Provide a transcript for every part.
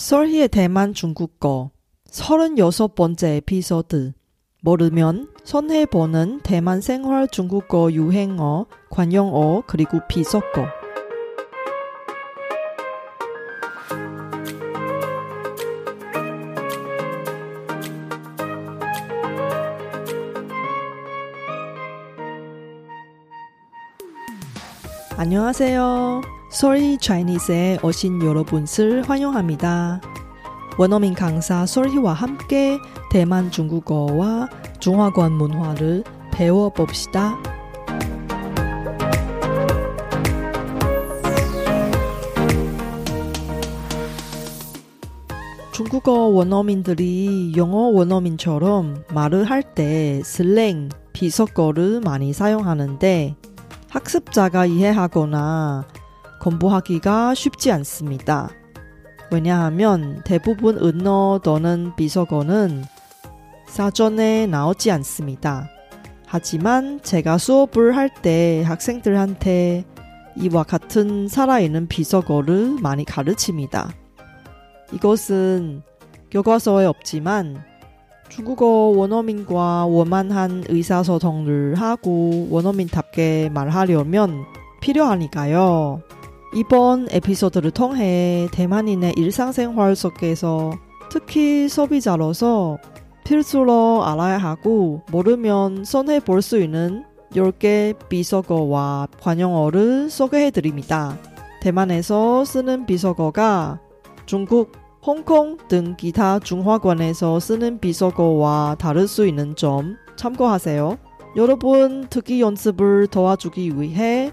설희의 대만 중국어 36번째 에피소드 모르면 손해보는 대만 생활 중국어 유행어, 관용어, 그리고 비속어 안녕하세요. 솔희 차이니스에 오신 여러분을 환영합니다. 원어민 강사 솔희와 함께 대만 중국어와 중화권 문화를 배워봅시다. 중국어 원어민들이 영어 원어민처럼 말을 할 때 슬랭, 비속어를 많이 사용하는데 학습자가 이해하거나 공부하기가 쉽지 않습니다. 왜냐하면 대부분 은어 또는 비속어는 사전에 나오지 않습니다. 하지만 제가 수업을 할 때 학생들한테 이와 같은 살아있는 비속어를 많이 가르칩니다. 이것은 교과서에 없지만 중국어 원어민과 원만한 의사소통을 하고 원어민답게 말하려면 필요하니까요. 이번 에피소드를 통해 대만인의 일상생활 속에서 특히 소비자로서 필수로 알아야 하고 모르면 손해 볼 수 있는 10개 비속어와 관용어를 소개해 드립니다. 대만에서 쓰는 비속어가 중국, 홍콩 등 기타 중화권에서 쓰는 비속어와 다를 수 있는 점 참고하세요. 여러분 특기 연습을 도와주기 위해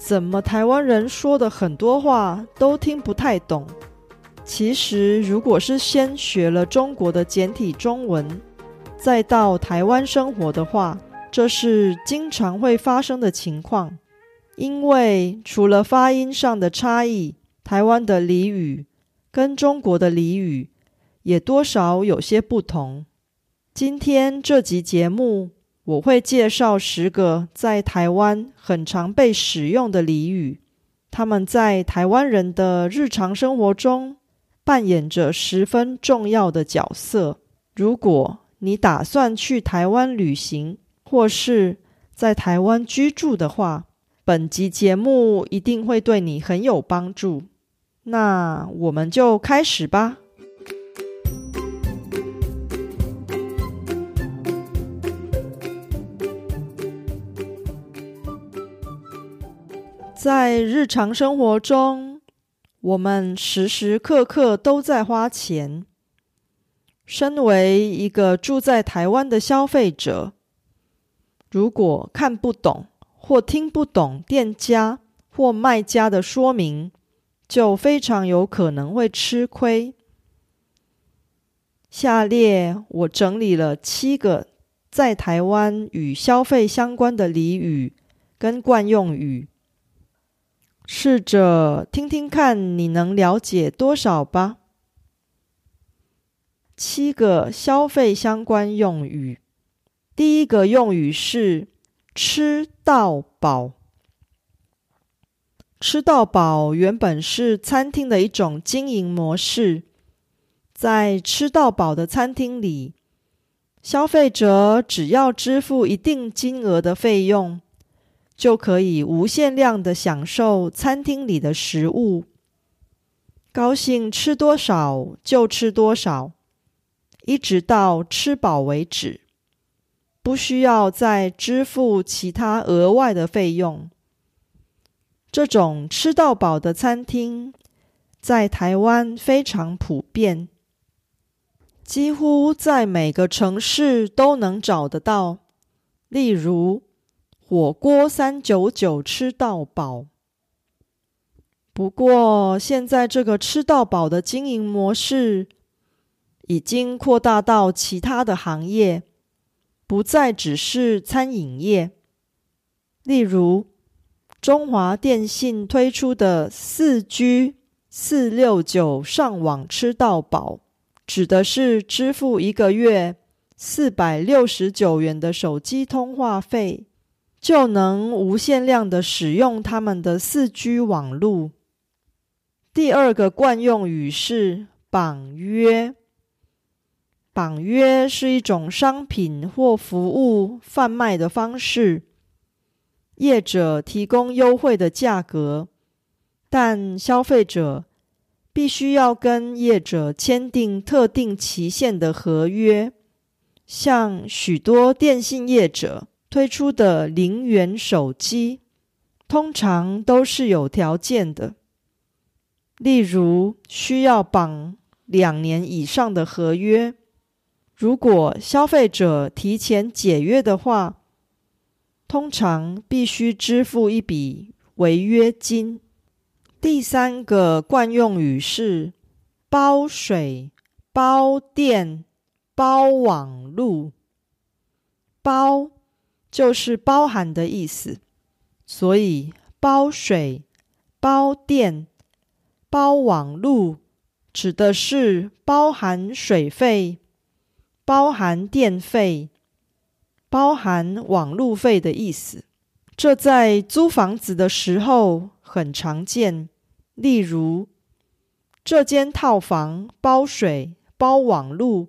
怎么台湾人说的很多话都听不太懂？其实，如果是先学了中国的简体中文，再到台湾生活的话，这是经常会发生的情况。因为除了发音上的差异，台湾的俚语。跟中国的俚语也多少有些不同。今天这集节目，我会介绍十个在台湾很常被使用的俚语，他们在台湾人的日常生活中扮演着十分重要的角色。如果你打算去台湾旅行，或是在台湾居住的话，本集节目一定会对你很有帮助。那我们就开始吧。在日常生活中，我们时时刻刻都在花钱。身为一个住在台湾的消费者，如果看不懂或听不懂店家或卖家的说明，就非常有可能会吃亏。下列我整理了七个在台湾与消费相关的俚语跟惯用语，试着听听看，你能了解多少吧？七个消费相关用语，第一个用语是“吃到饱”。吃到饱原本是餐厅的一种经营模式，在吃到饱的餐厅里，消费者只要支付一定金额的费用，就可以无限量的享受餐厅里的食物，高兴吃多少就吃多少，一直到吃饱为止，不需要再支付其他额外的费用。这种吃到饱的餐厅在台湾非常普遍，几乎在每个城市都能找得到。例如，火锅三九九吃到饱。不过，现在这个吃到饱的经营模式已经扩大到其他的行业，不再只是餐饮业。例如，中华电信推出的四 G 四六九上网吃到饱，指的是支付一个月四百六十九元的手机通话费，就能无限量的使用他们的四 G 网络。第二个惯用语是绑约。绑约是一种商品或服务贩卖的方式，业者提供优惠的价格，但消费者必须要跟业者签订特定期限的合约。像许多电信业者推出的零元手机，通常都是有条件的，例如需要绑两年以上的合约。如果消费者提前解约的话，通常必须支付一笔违约金。第三个惯用语是包水、包电、包网路。包就是包含的意思，所以包水、包电、包网路指的是包含水费。包含电费、包含网路费的意思，这在租房子的时候很常见。例如，这间套房包水、包网路，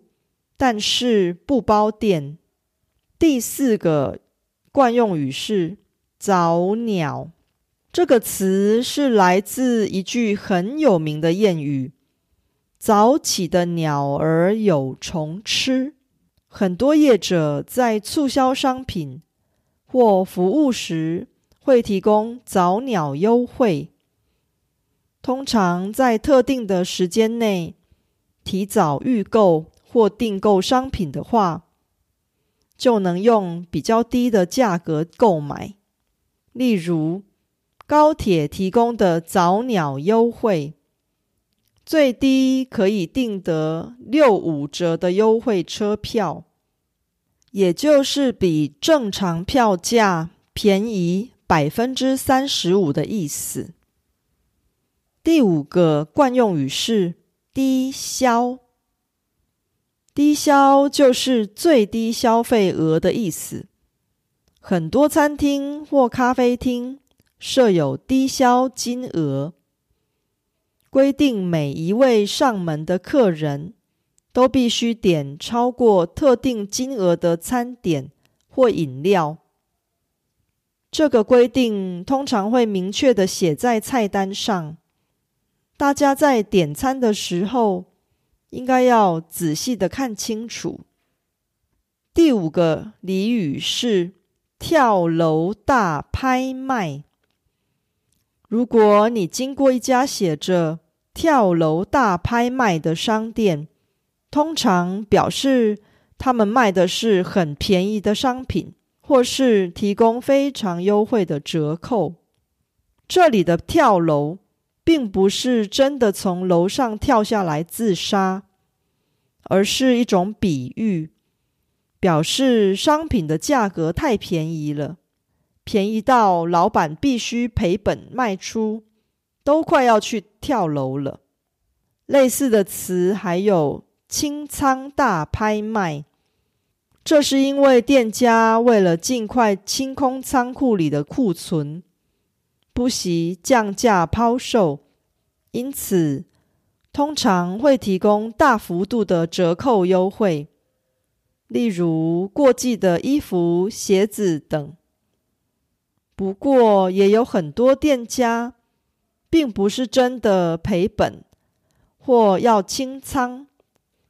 但是不包电。第四个惯用语是“早鸟”，这个词是来自一句很有名的谚语。早起的鸟儿有虫吃。很多业者在促销商品或服务时，会提供早鸟优惠。通常在特定的时间内提早预购或订购商品的话，就能用比较低的价格购买。例如，高铁提供的早鸟优惠。最低可以订得六五折的优惠车票，也就是比正常票价便宜百分之三十五的意思。第五个惯用语是低消，低消就是最低消费额的意思。很多餐厅或咖啡厅设有低消金额。规定每一位上门的客人都必须点超过特定金额的餐点或饮料。这个规定通常会明确的写在菜单上，大家在点餐的时候应该要仔细的看清楚。第五个俚语是跳楼大拍卖。如果你经过一家写着“跳楼大拍卖”的商店，通常表示他们卖的是很便宜的商品，或是提供非常优惠的折扣。这里的跳楼，并不是真的从楼上跳下来自杀，而是一种比喻，表示商品的价格太便宜了。便宜到老板必须赔本卖出，都快要去跳楼了。类似的词还有清仓大拍卖，这是因为店家为了尽快清空仓库里的库存，不惜降价抛售，因此通常会提供大幅度的折扣优惠，例如过季的衣服、鞋子等。不过，也有很多店家，并不是真的赔本或要清仓，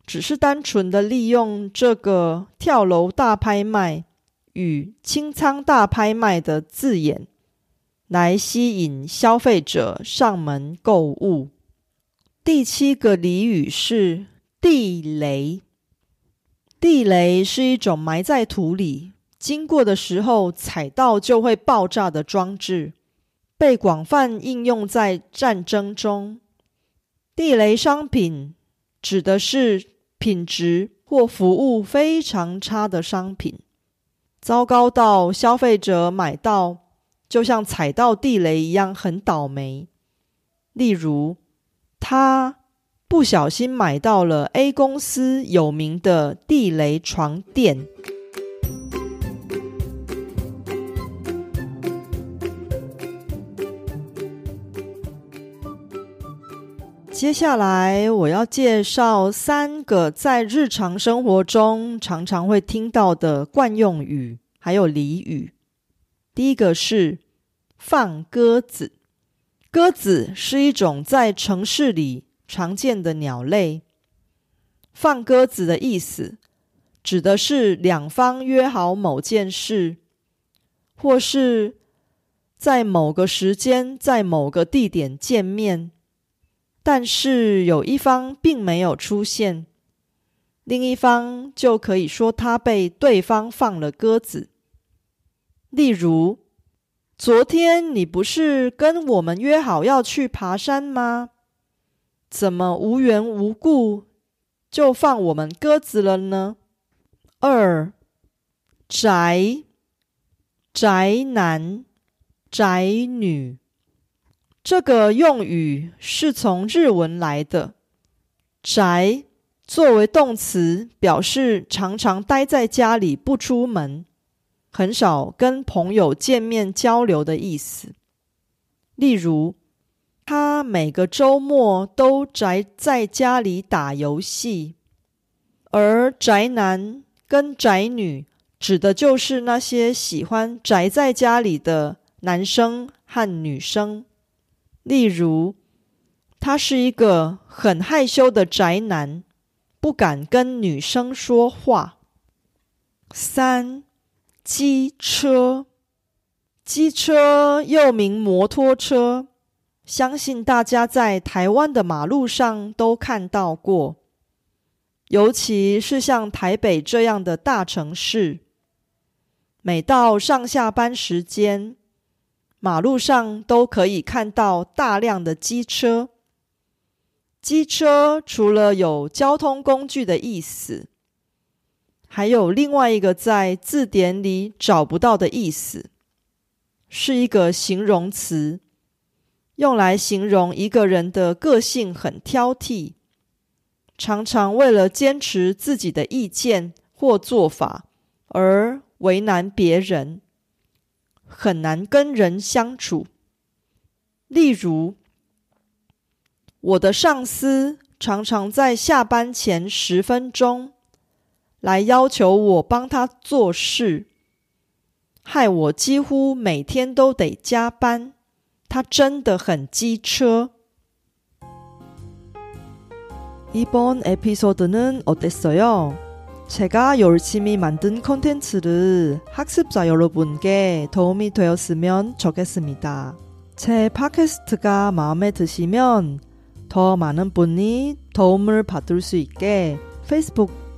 只是单纯的利用这个跳楼大拍卖与清仓大拍卖的字眼，来吸引消费者上门购物。第七个俚语是地雷，地雷是一种埋在土里。经过的时候踩到就会爆炸的装置，被广泛应用在战争中。地雷商品指的是品质或服务非常差的商品，糟糕到消费者买到就像踩到地雷一样很倒霉。例如，他不小心买到了 A 公司有名的地雷床垫。接下来我要介绍三个在日常生活中常常会听到的惯用语，还有俚语。第一个是放鸽子。鸽子是一种在城市里常见的鸟类。放鸽子的意思，指的是两方约好某件事，或是在某个时间在某个地点见面。但是有一方并没有出现，另一方就可以说他被对方放了鸽子。例如，昨天你不是跟我们约好要去爬山吗？怎么无缘无故就放我们鸽子了呢？二宅宅男宅女。这个用语是从日文来的，“宅”作为动词，表示常常待在家里不出门，很少跟朋友见面交流的意思。例如，他每个周末都宅在家里打游戏。而宅男跟宅女指的就是那些喜欢宅在家里的男生和女生。例如，他是一个很害羞的宅男，不敢跟女生说话。三，机车，机车又名摩托车，相信大家在台湾的马路上都看到过，尤其是像台北这样的大城市，每到上下班时间。马路上都可以看到大量的机车。机车除了有交通工具的意思，还有另外一个在字典里找不到的意思，是一个形容词，用来形容一个人的个性很挑剔，常常为了坚持自己的意见或做法而为难别人。很难跟人相处。例如，我的上司常常在下班前十分钟来要求我帮他做事，害我几乎每天都得加班。他真的很机车。이번에피소드는어땠어요 제가 열심히 만든 콘텐츠를 학습자 여러분께 도움이 되었으면 좋겠습니다. 제 팟캐스트가 마음에 드시면 더 많은 분이 도움을 받을 수 있게 페이스북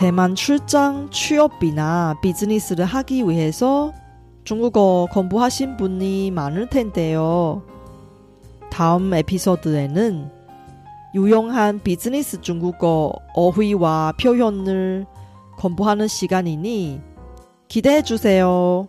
대만 출장 취업이나 비즈니스를 하기 위해서 중국어 공부하신 분이 많을 텐데요. 다음 에피소드에는 유용한 비즈니스 중국어 어휘와 표현을 공부하는 시간이니 기대해 주세요.